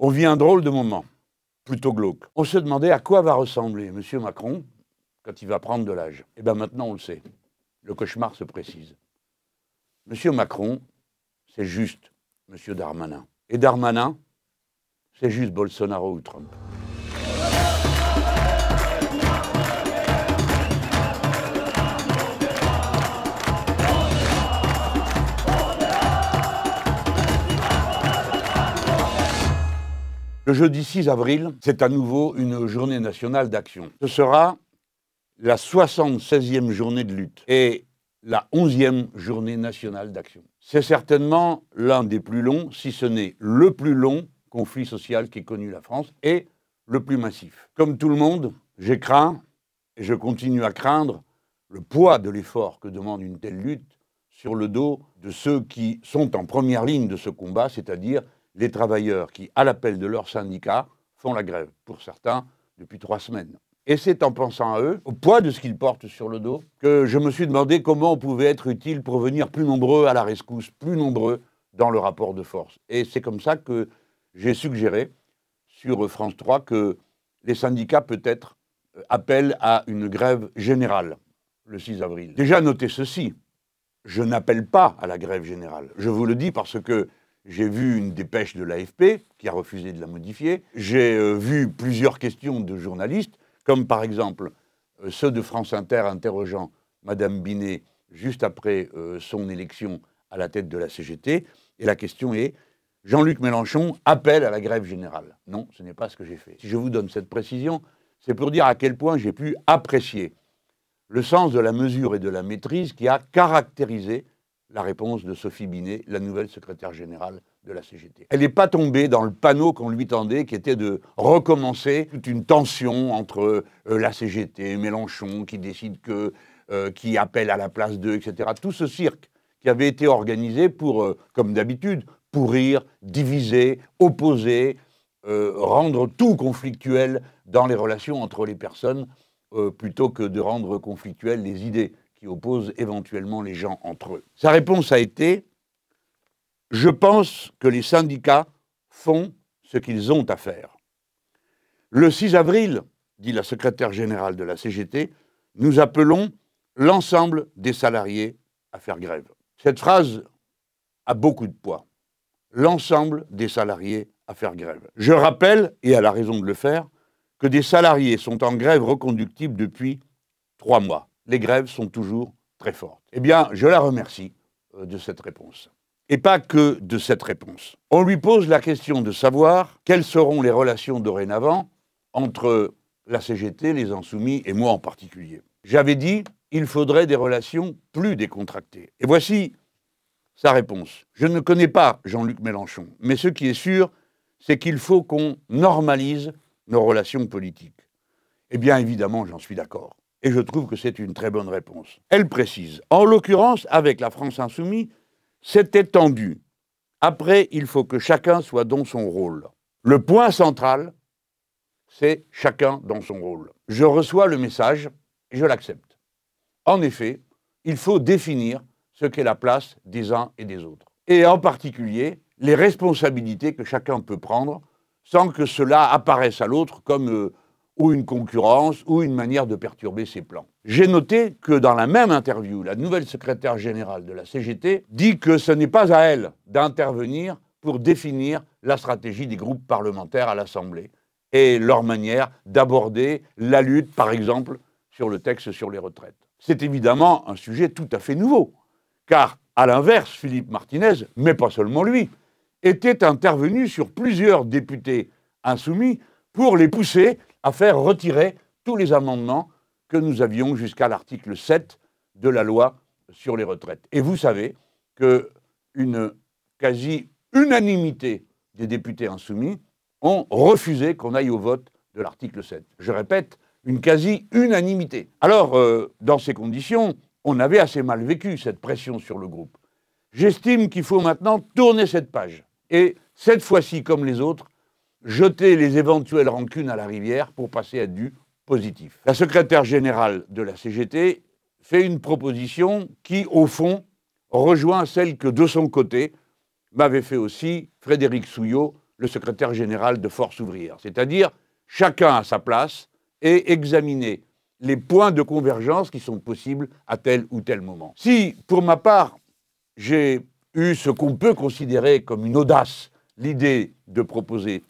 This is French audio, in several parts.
On vit un drôle de moment, plutôt glauque. On se demandait à quoi va ressembler M. Macron quand il va prendre de l'âge. Et bien maintenant, on le sait. Le cauchemar se précise. M. Macron, c'est juste M. Darmanin. Et Darmanin, c'est juste Bolsonaro ou Trump. Le jeudi 6 avril, c'est à nouveau une journée nationale d'action. Ce sera la 76e journée de lutte et la 11e journée nationale d'action. C'est certainement l'un des plus longs, si ce n'est le plus long conflit social qu'ait connu la France et le plus massif. Comme tout le monde, j'ai craint et je continue à craindre le poids de l'effort que demande une telle lutte sur le dos de ceux qui sont en première ligne de ce combat, c'est-à-dire les travailleurs qui, à l'appel de leur syndicat, font la grève, pour certains, depuis trois semaines. Et c'est en pensant à eux, au poids de ce qu'ils portent sur le dos, que je me suis demandé comment on pouvait être utile pour venir plus nombreux à la rescousse, plus nombreux dans le rapport de force. Et c'est comme ça que j'ai suggéré sur France 3 que les syndicats peut-être euh, appellent à une grève générale le 6 avril. Déjà notez ceci, je n'appelle pas à la grève générale. Je vous le dis parce que j'ai vu une dépêche de l'AFP qui a refusé de la modifier. J'ai euh, vu plusieurs questions de journalistes, comme par exemple euh, ceux de France Inter interrogeant Madame Binet juste après euh, son élection à la tête de la CGT. Et la question est Jean-Luc Mélenchon appelle à la grève générale. Non, ce n'est pas ce que j'ai fait. Si je vous donne cette précision, c'est pour dire à quel point j'ai pu apprécier le sens de la mesure et de la maîtrise qui a caractérisé la réponse de Sophie Binet, la nouvelle secrétaire générale de la CGT. Elle n'est pas tombée dans le panneau qu'on lui tendait, qui était de recommencer toute une tension entre euh, la CGT, Mélenchon, qui décide que, euh, qui appelle à la place d'eux, etc. Tout ce cirque qui avait été organisé pour, euh, comme d'habitude, pourrir, diviser, opposer, rendre tout conflictuel dans les relations entre les personnes, plutôt que de rendre conflictuelles les idées opposent éventuellement les gens entre eux. Sa réponse a été Je pense que les syndicats font ce qu'ils ont à faire. Le 6 avril, dit la secrétaire générale de la CGT, nous appelons l'ensemble des salariés à faire grève. Cette phrase a beaucoup de poids. L'ensemble des salariés à faire grève. Je rappelle, et elle a raison de le faire, que des salariés sont en grève reconductible depuis trois mois les grèves sont toujours très fortes. Eh bien, je la remercie euh, de cette réponse. Et pas que de cette réponse. On lui pose la question de savoir quelles seront les relations dorénavant entre la CGT, les Insoumis et moi en particulier. J'avais dit, il faudrait des relations plus décontractées. Et voici sa réponse. Je ne connais pas Jean-Luc Mélenchon, mais ce qui est sûr, c'est qu'il faut qu'on normalise nos relations politiques. Eh bien, évidemment, j'en suis d'accord et je trouve que c'est une très bonne réponse. Elle précise, en l'occurrence, avec la France insoumise, c'est étendu. Après, il faut que chacun soit dans son rôle. Le point central, c'est chacun dans son rôle. Je reçois le message je l'accepte. En effet, il faut définir ce qu'est la place des uns et des autres. Et en particulier, les responsabilités que chacun peut prendre sans que cela apparaisse à l'autre comme euh, ou une concurrence ou une manière de perturber ses plans. J'ai noté que dans la même interview, la nouvelle secrétaire générale de la CGT dit que ce n'est pas à elle d'intervenir pour définir la stratégie des groupes parlementaires à l'Assemblée et leur manière d'aborder la lutte, par exemple, sur le texte sur les retraites. C'est évidemment un sujet tout à fait nouveau, car à l'inverse, Philippe Martinez, mais pas seulement lui, était intervenu sur plusieurs députés insoumis pour les pousser à faire retirer tous les amendements que nous avions jusqu'à l'article 7 de la loi sur les retraites. Et vous savez qu'une quasi-unanimité des députés insoumis ont refusé qu'on aille au vote de l'article 7. Je répète, une quasi-unanimité. Alors, euh, dans ces conditions, on avait assez mal vécu cette pression sur le groupe. J'estime qu'il faut maintenant tourner cette page. Et cette fois-ci, comme les autres, jeter les éventuelles rancunes à la rivière pour passer à du positif. La secrétaire générale de la CGT fait une proposition qui, au fond, rejoint celle que, de son côté, m'avait fait aussi Frédéric Souillot le secrétaire général de Force ouvrière, c'est-à-dire chacun à sa place et examiner les points de convergence qui sont possibles à tel ou tel moment. Si, pour ma part, j'ai eu ce qu'on peut considérer comme une audace, l'idée de proposer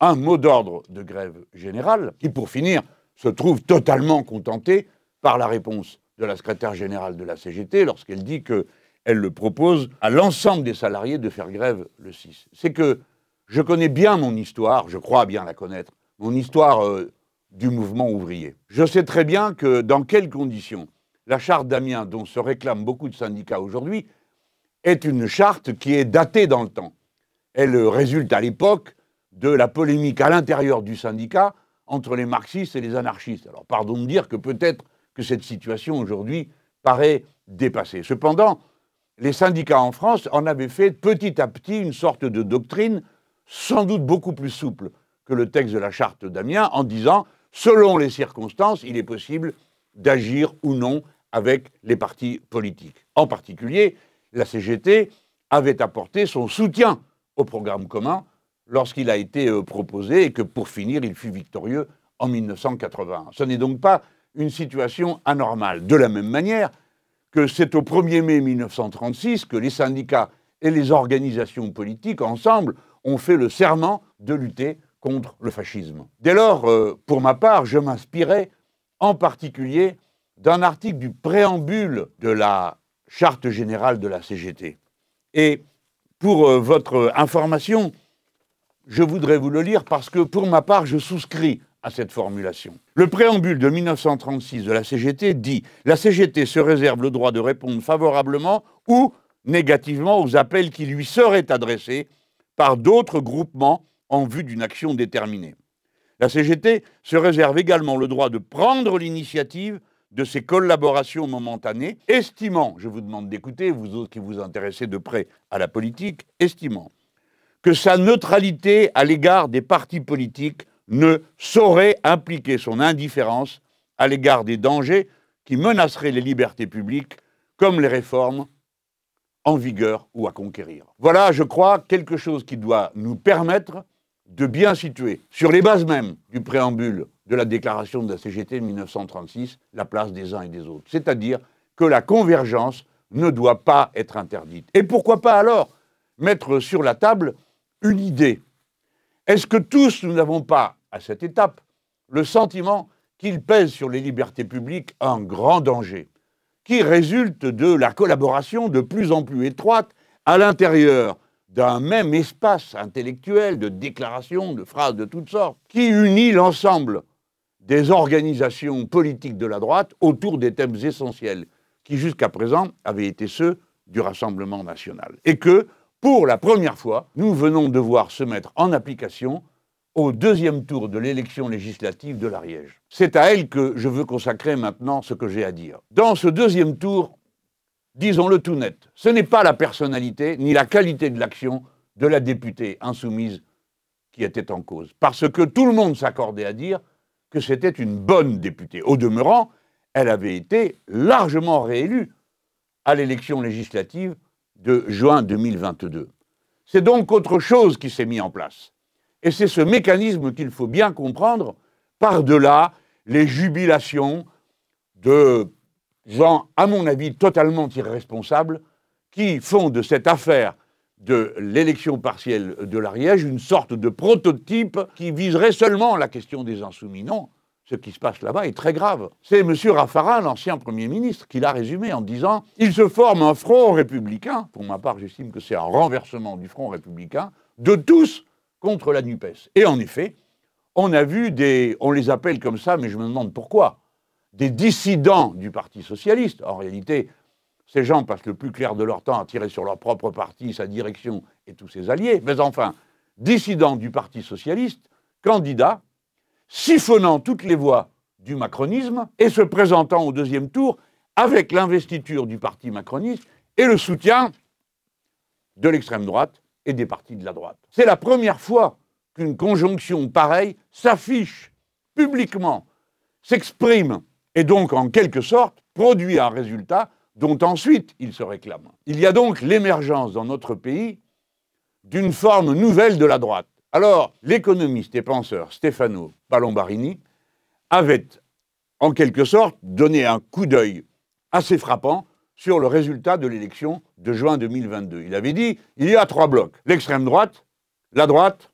un mot d'ordre de grève générale, qui pour finir se trouve totalement contenté par la réponse de la secrétaire générale de la CGT lorsqu'elle dit qu'elle le propose à l'ensemble des salariés de faire grève le 6. C'est que je connais bien mon histoire, je crois bien la connaître, mon histoire euh, du mouvement ouvrier. Je sais très bien que dans quelles conditions la charte d'Amiens, dont se réclament beaucoup de syndicats aujourd'hui, est une charte qui est datée dans le temps. Elle résulte à l'époque de la polémique à l'intérieur du syndicat entre les marxistes et les anarchistes. Alors pardon de dire que peut-être que cette situation aujourd'hui paraît dépassée. Cependant, les syndicats en France en avaient fait petit à petit une sorte de doctrine sans doute beaucoup plus souple que le texte de la charte d'Amiens en disant, selon les circonstances, il est possible d'agir ou non avec les partis politiques. En particulier, la CGT avait apporté son soutien au programme commun lorsqu'il a été euh, proposé et que pour finir, il fut victorieux en 1981. Ce n'est donc pas une situation anormale. De la même manière que c'est au 1er mai 1936 que les syndicats et les organisations politiques, ensemble, ont fait le serment de lutter contre le fascisme. Dès lors, euh, pour ma part, je m'inspirais en particulier d'un article du préambule de la charte générale de la CGT. Et pour euh, votre information, je voudrais vous le lire parce que pour ma part, je souscris à cette formulation. Le préambule de 1936 de la CGT dit La CGT se réserve le droit de répondre favorablement ou négativement aux appels qui lui seraient adressés par d'autres groupements en vue d'une action déterminée. La CGT se réserve également le droit de prendre l'initiative de ces collaborations momentanées, estimant, je vous demande d'écouter, vous autres qui vous intéressez de près à la politique, estimant que sa neutralité à l'égard des partis politiques ne saurait impliquer son indifférence à l'égard des dangers qui menaceraient les libertés publiques, comme les réformes en vigueur ou à conquérir. Voilà, je crois, quelque chose qui doit nous permettre de bien situer, sur les bases mêmes du préambule de la déclaration de la CGT de 1936, la place des uns et des autres. C'est-à-dire que la convergence ne doit pas être interdite. Et pourquoi pas alors mettre sur la table une idée Est-ce que tous nous n'avons pas à cette étape le sentiment qu'il pèse sur les libertés publiques un grand danger, qui résulte de la collaboration de plus en plus étroite à l'intérieur d'un même espace intellectuel de déclarations, de phrases de toutes sortes, qui unit l'ensemble des organisations politiques de la droite autour des thèmes essentiels qui jusqu'à présent avaient été ceux du Rassemblement national. Et que, pour la première fois, nous venons de voir se mettre en application au deuxième tour de l'élection législative de l'Ariège. C'est à elle que je veux consacrer maintenant ce que j'ai à dire. Dans ce deuxième tour, disons-le tout net, ce n'est pas la personnalité ni la qualité de l'action de la députée insoumise qui était en cause. Parce que tout le monde s'accordait à dire que c'était une bonne députée. Au demeurant, elle avait été largement réélue à l'élection législative de juin 2022. C'est donc autre chose qui s'est mis en place. Et c'est ce mécanisme qu'il faut bien comprendre par-delà les jubilations de gens, à mon avis, totalement irresponsables, qui font de cette affaire de l'élection partielle de l'Ariège une sorte de prototype qui viserait seulement la question des insoumis. Ce qui se passe là-bas est très grave. C'est M. Raffarin, l'ancien Premier ministre, qui l'a résumé en disant Il se forme un front républicain, pour ma part j'estime que c'est un renversement du front républicain, de tous contre la NUPES. Et en effet, on a vu des, on les appelle comme ça, mais je me demande pourquoi, des dissidents du Parti socialiste. En réalité, ces gens passent le plus clair de leur temps à tirer sur leur propre parti, sa direction et tous ses alliés. Mais enfin, dissidents du Parti socialiste, candidats, siphonnant toutes les voix du macronisme et se présentant au deuxième tour avec l'investiture du Parti macroniste et le soutien de l'extrême droite et des partis de la droite. C'est la première fois qu'une conjonction pareille s'affiche publiquement, s'exprime et donc en quelque sorte produit un résultat dont ensuite il se réclame. Il y a donc l'émergence dans notre pays d'une forme nouvelle de la droite. Alors, l'économiste et penseur Stefano Palombarini avait, en quelque sorte, donné un coup d'œil assez frappant sur le résultat de l'élection de juin 2022. Il avait dit il y a trois blocs l'extrême droite, la droite,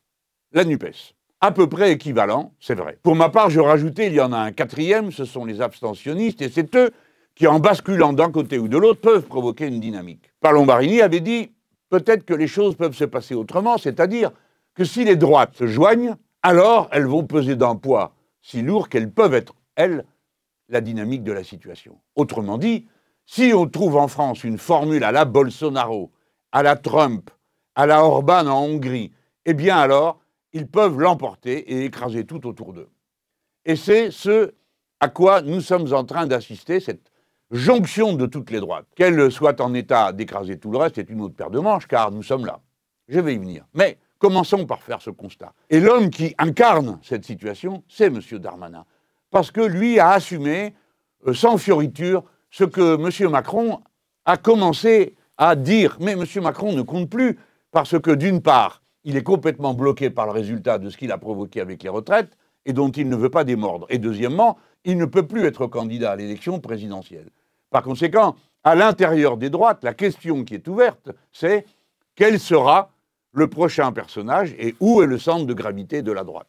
la NUPES. À peu près équivalent, c'est vrai. Pour ma part, je rajoutais il y en a un quatrième, ce sont les abstentionnistes, et c'est eux qui, en basculant d'un côté ou de l'autre, peuvent provoquer une dynamique. Palombarini avait dit peut-être que les choses peuvent se passer autrement, c'est-à-dire que si les droites se joignent, alors elles vont peser d'un poids si lourd qu'elles peuvent être, elles, la dynamique de la situation. Autrement dit, si on trouve en France une formule à la Bolsonaro, à la Trump, à la Orban en Hongrie, eh bien alors, ils peuvent l'emporter et écraser tout autour d'eux. Et c'est ce à quoi nous sommes en train d'assister, cette jonction de toutes les droites. Qu'elles soient en état d'écraser tout le reste est une autre paire de manches, car nous sommes là. Je vais y venir. Mais commençons par faire ce constat. Et l'homme qui incarne cette situation, c'est M. Darmanin. Parce que lui a assumé, euh, sans fioriture, ce que M. Macron a commencé à dire. Mais M. Macron ne compte plus, parce que d'une part, il est complètement bloqué par le résultat de ce qu'il a provoqué avec les retraites, et dont il ne veut pas démordre. Et deuxièmement, il ne peut plus être candidat à l'élection présidentielle. Par conséquent, à l'intérieur des droites, la question qui est ouverte, c'est quel sera le prochain personnage et où est le centre de gravité de la droite.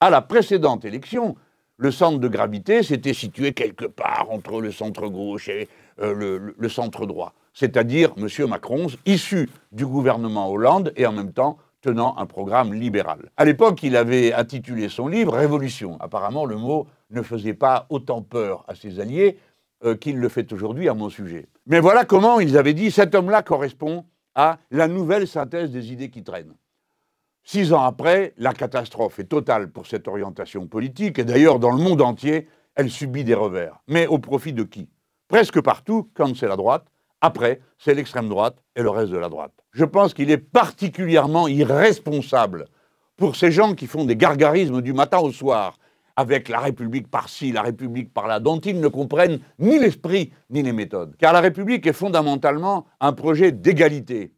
À la précédente élection, le centre de gravité s'était situé quelque part entre le centre gauche et euh, le, le, centre droit, c'est-à-dire M. Macron, issu du gouvernement Hollande et en même temps tenant un programme libéral. À l'époque, il avait intitulé son livre Révolution. Apparemment, le mot ne faisait pas autant peur à ses alliés euh, qu'il le fait aujourd'hui à mon sujet. Mais voilà comment ils avaient dit cet homme-là correspond à la nouvelle synthèse des idées qui traînent. Six ans après, la catastrophe est totale pour cette orientation politique, et d'ailleurs dans le monde entier, elle subit des revers. Mais au profit de qui? Presque partout, quand c'est la droite, après, c'est l'extrême droite et le reste de la droite. Je pense qu'il est particulièrement irresponsable pour ces gens qui font des gargarismes du matin au soir avec la République par-ci, la République par-là, dont ils ne comprennent ni l'esprit ni les méthodes. Car la République est fondamentalement un projet d'égalité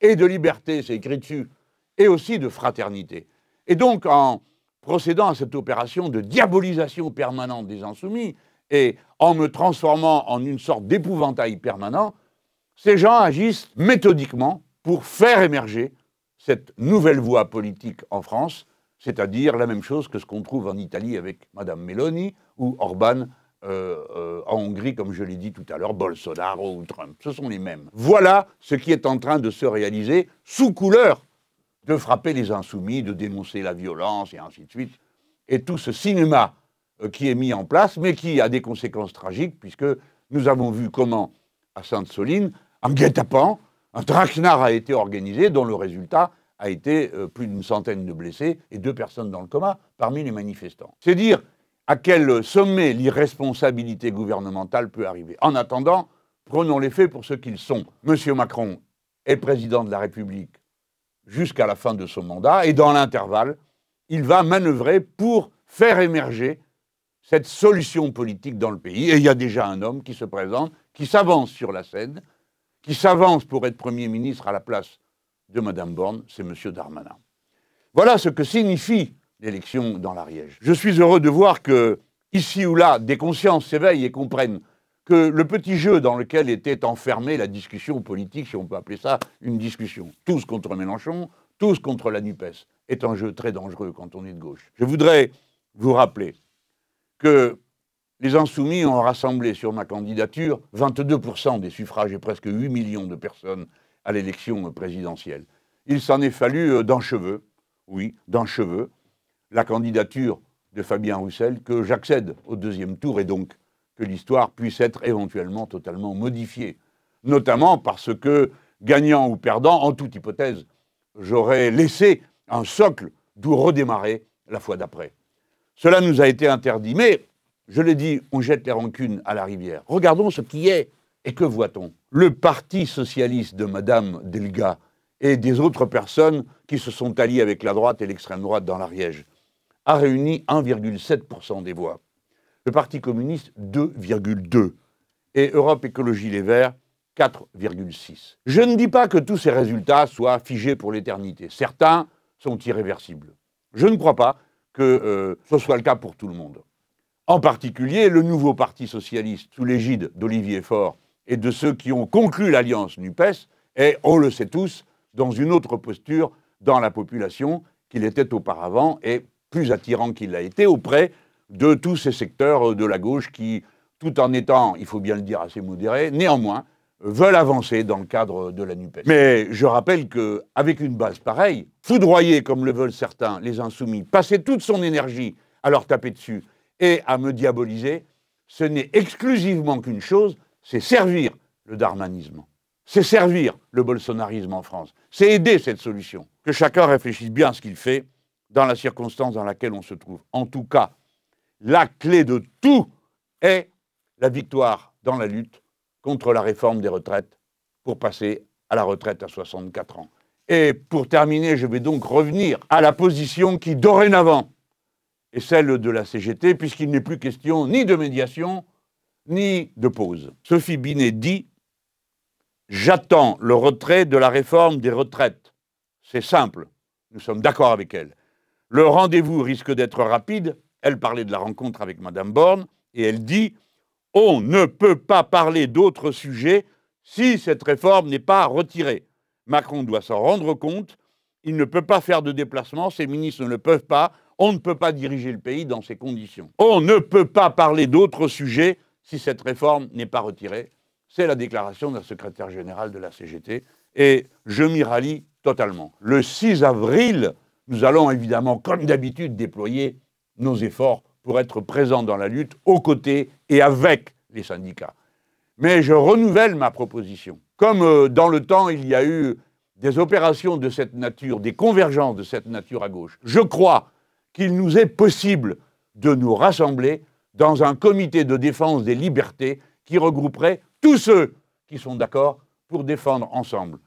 et de liberté, c'est écrit dessus, et aussi de fraternité. Et donc, en procédant à cette opération de diabolisation permanente des insoumis, et en me transformant en une sorte d'épouvantail permanent, ces gens agissent méthodiquement pour faire émerger cette nouvelle voie politique en France, c'est-à-dire la même chose que ce qu'on trouve en Italie avec Mme Meloni ou Orban euh, euh, en Hongrie, comme je l'ai dit tout à l'heure, Bolsonaro ou Trump. Ce sont les mêmes. Voilà ce qui est en train de se réaliser sous couleur de frapper les insoumis, de dénoncer la violence et ainsi de suite. Et tout ce cinéma euh, qui est mis en place, mais qui a des conséquences tragiques, puisque nous avons vu comment, à Sainte-Soline, un guet-apens, un traquenard a été organisé, dont le résultat a été euh, plus d'une centaine de blessés et deux personnes dans le coma parmi les manifestants. C'est dire à quel sommet l'irresponsabilité gouvernementale peut arriver. En attendant, prenons les faits pour ce qu'ils sont. Monsieur Macron est président de la République jusqu'à la fin de son mandat et dans l'intervalle, il va manœuvrer pour faire émerger cette solution politique dans le pays. Et il y a déjà un homme qui se présente, qui s'avance sur la scène, qui s'avance pour être Premier ministre à la place de Mme Borne, c'est M. Darmanin. Voilà ce que signifie l'élection dans l'Ariège. Je suis heureux de voir que, ici ou là, des consciences s'éveillent et comprennent que le petit jeu dans lequel était enfermée la discussion politique, si on peut appeler ça une discussion, tous contre Mélenchon, tous contre la NUPES, est un jeu très dangereux quand on est de gauche. Je voudrais vous rappeler que les insoumis ont rassemblé sur ma candidature 22% des suffrages et presque 8 millions de personnes à l'élection présidentielle. Il s'en est fallu euh, d'un cheveu, oui, d'un cheveu, la candidature de Fabien Roussel, que j'accède au deuxième tour et donc que l'histoire puisse être éventuellement totalement modifiée. Notamment parce que, gagnant ou perdant, en toute hypothèse, j'aurais laissé un socle d'où redémarrer la fois d'après. Cela nous a été interdit. Mais, je l'ai dit, on jette les rancunes à la rivière. Regardons ce qui est. Et que voit-on Le Parti socialiste de Madame Delga et des autres personnes qui se sont alliées avec la droite et l'extrême droite dans l'Ariège a réuni 1,7% des voix. Le Parti communiste, 2,2%. Et Europe Écologie Les Verts, 4,6. Je ne dis pas que tous ces résultats soient figés pour l'éternité. Certains sont irréversibles. Je ne crois pas que euh, ce soit le cas pour tout le monde. En particulier, le nouveau Parti socialiste, sous l'égide d'Olivier Faure et de ceux qui ont conclu l'alliance NUPES, est, on le sait tous, dans une autre posture dans la population qu'il était auparavant et plus attirant qu'il l'a été auprès de tous ces secteurs de la gauche qui, tout en étant, il faut bien le dire, assez modérés, néanmoins, veulent avancer dans le cadre de la NUPES. Mais je rappelle qu'avec une base pareille, foudroyer comme le veulent certains, les insoumis, passer toute son énergie à leur taper dessus et à me diaboliser, ce n'est exclusivement qu'une chose, c'est servir le darmanisme. C'est servir le bolsonarisme en France. C'est aider cette solution. Que chacun réfléchisse bien à ce qu'il fait dans la circonstance dans laquelle on se trouve. En tout cas, la clé de tout est la victoire dans la lutte contre la réforme des retraites pour passer à la retraite à 64 ans. Et pour terminer, je vais donc revenir à la position qui, dorénavant, est celle de la CGT, puisqu'il n'est plus question ni de médiation, ni de pause. Sophie Binet dit J'attends le retrait de la réforme des retraites. C'est simple, nous sommes d'accord avec elle. Le rendez-vous risque d'être rapide. Elle parlait de la rencontre avec Madame Borne, et elle dit on ne peut pas parler d'autres sujets si cette réforme n'est pas retirée. Macron doit s'en rendre compte. Il ne peut pas faire de déplacement, ses ministres ne le peuvent pas. On ne peut pas diriger le pays dans ces conditions. On ne peut pas parler d'autres sujets si cette réforme n'est pas retirée. C'est la déclaration d'un secrétaire général de la CGT et je m'y rallie totalement. Le 6 avril, nous allons évidemment, comme d'habitude, déployer nos efforts pour être présent dans la lutte aux côtés et avec les syndicats. Mais je renouvelle ma proposition. Comme euh, dans le temps, il y a eu des opérations de cette nature, des convergences de cette nature à gauche, je crois qu'il nous est possible de nous rassembler dans un comité de défense des libertés qui regrouperait tous ceux qui sont d'accord pour défendre ensemble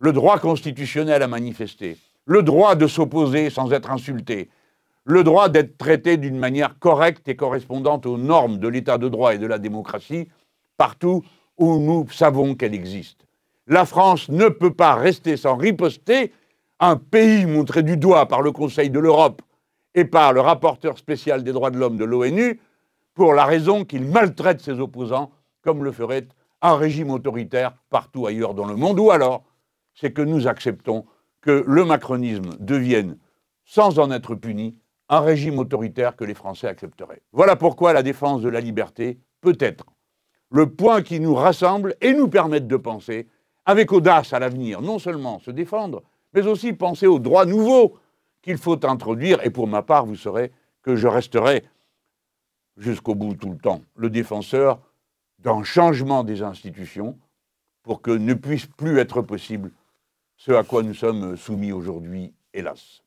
le droit constitutionnel à manifester, le droit de s'opposer sans être insulté, le droit d'être traité d'une manière correcte et correspondante aux normes de l'état de droit et de la démocratie partout où nous savons qu'elle existe. La France ne peut pas rester sans riposter, un pays montré du doigt par le Conseil de l'Europe et par le rapporteur spécial des droits de l'homme de l'ONU pour la raison qu'il maltraite ses opposants comme le ferait un régime autoritaire partout ailleurs dans le monde, ou alors c'est que nous acceptons que le macronisme devienne, sans en être puni, un régime autoritaire que les Français accepteraient. Voilà pourquoi la défense de la liberté peut être le point qui nous rassemble et nous permette de penser avec audace à l'avenir, non seulement se défendre, mais aussi penser aux droits nouveaux qu'il faut introduire. Et pour ma part, vous saurez que je resterai jusqu'au bout tout le temps le défenseur d'un changement des institutions pour que ne puisse plus être possible ce à quoi nous sommes soumis aujourd'hui, hélas.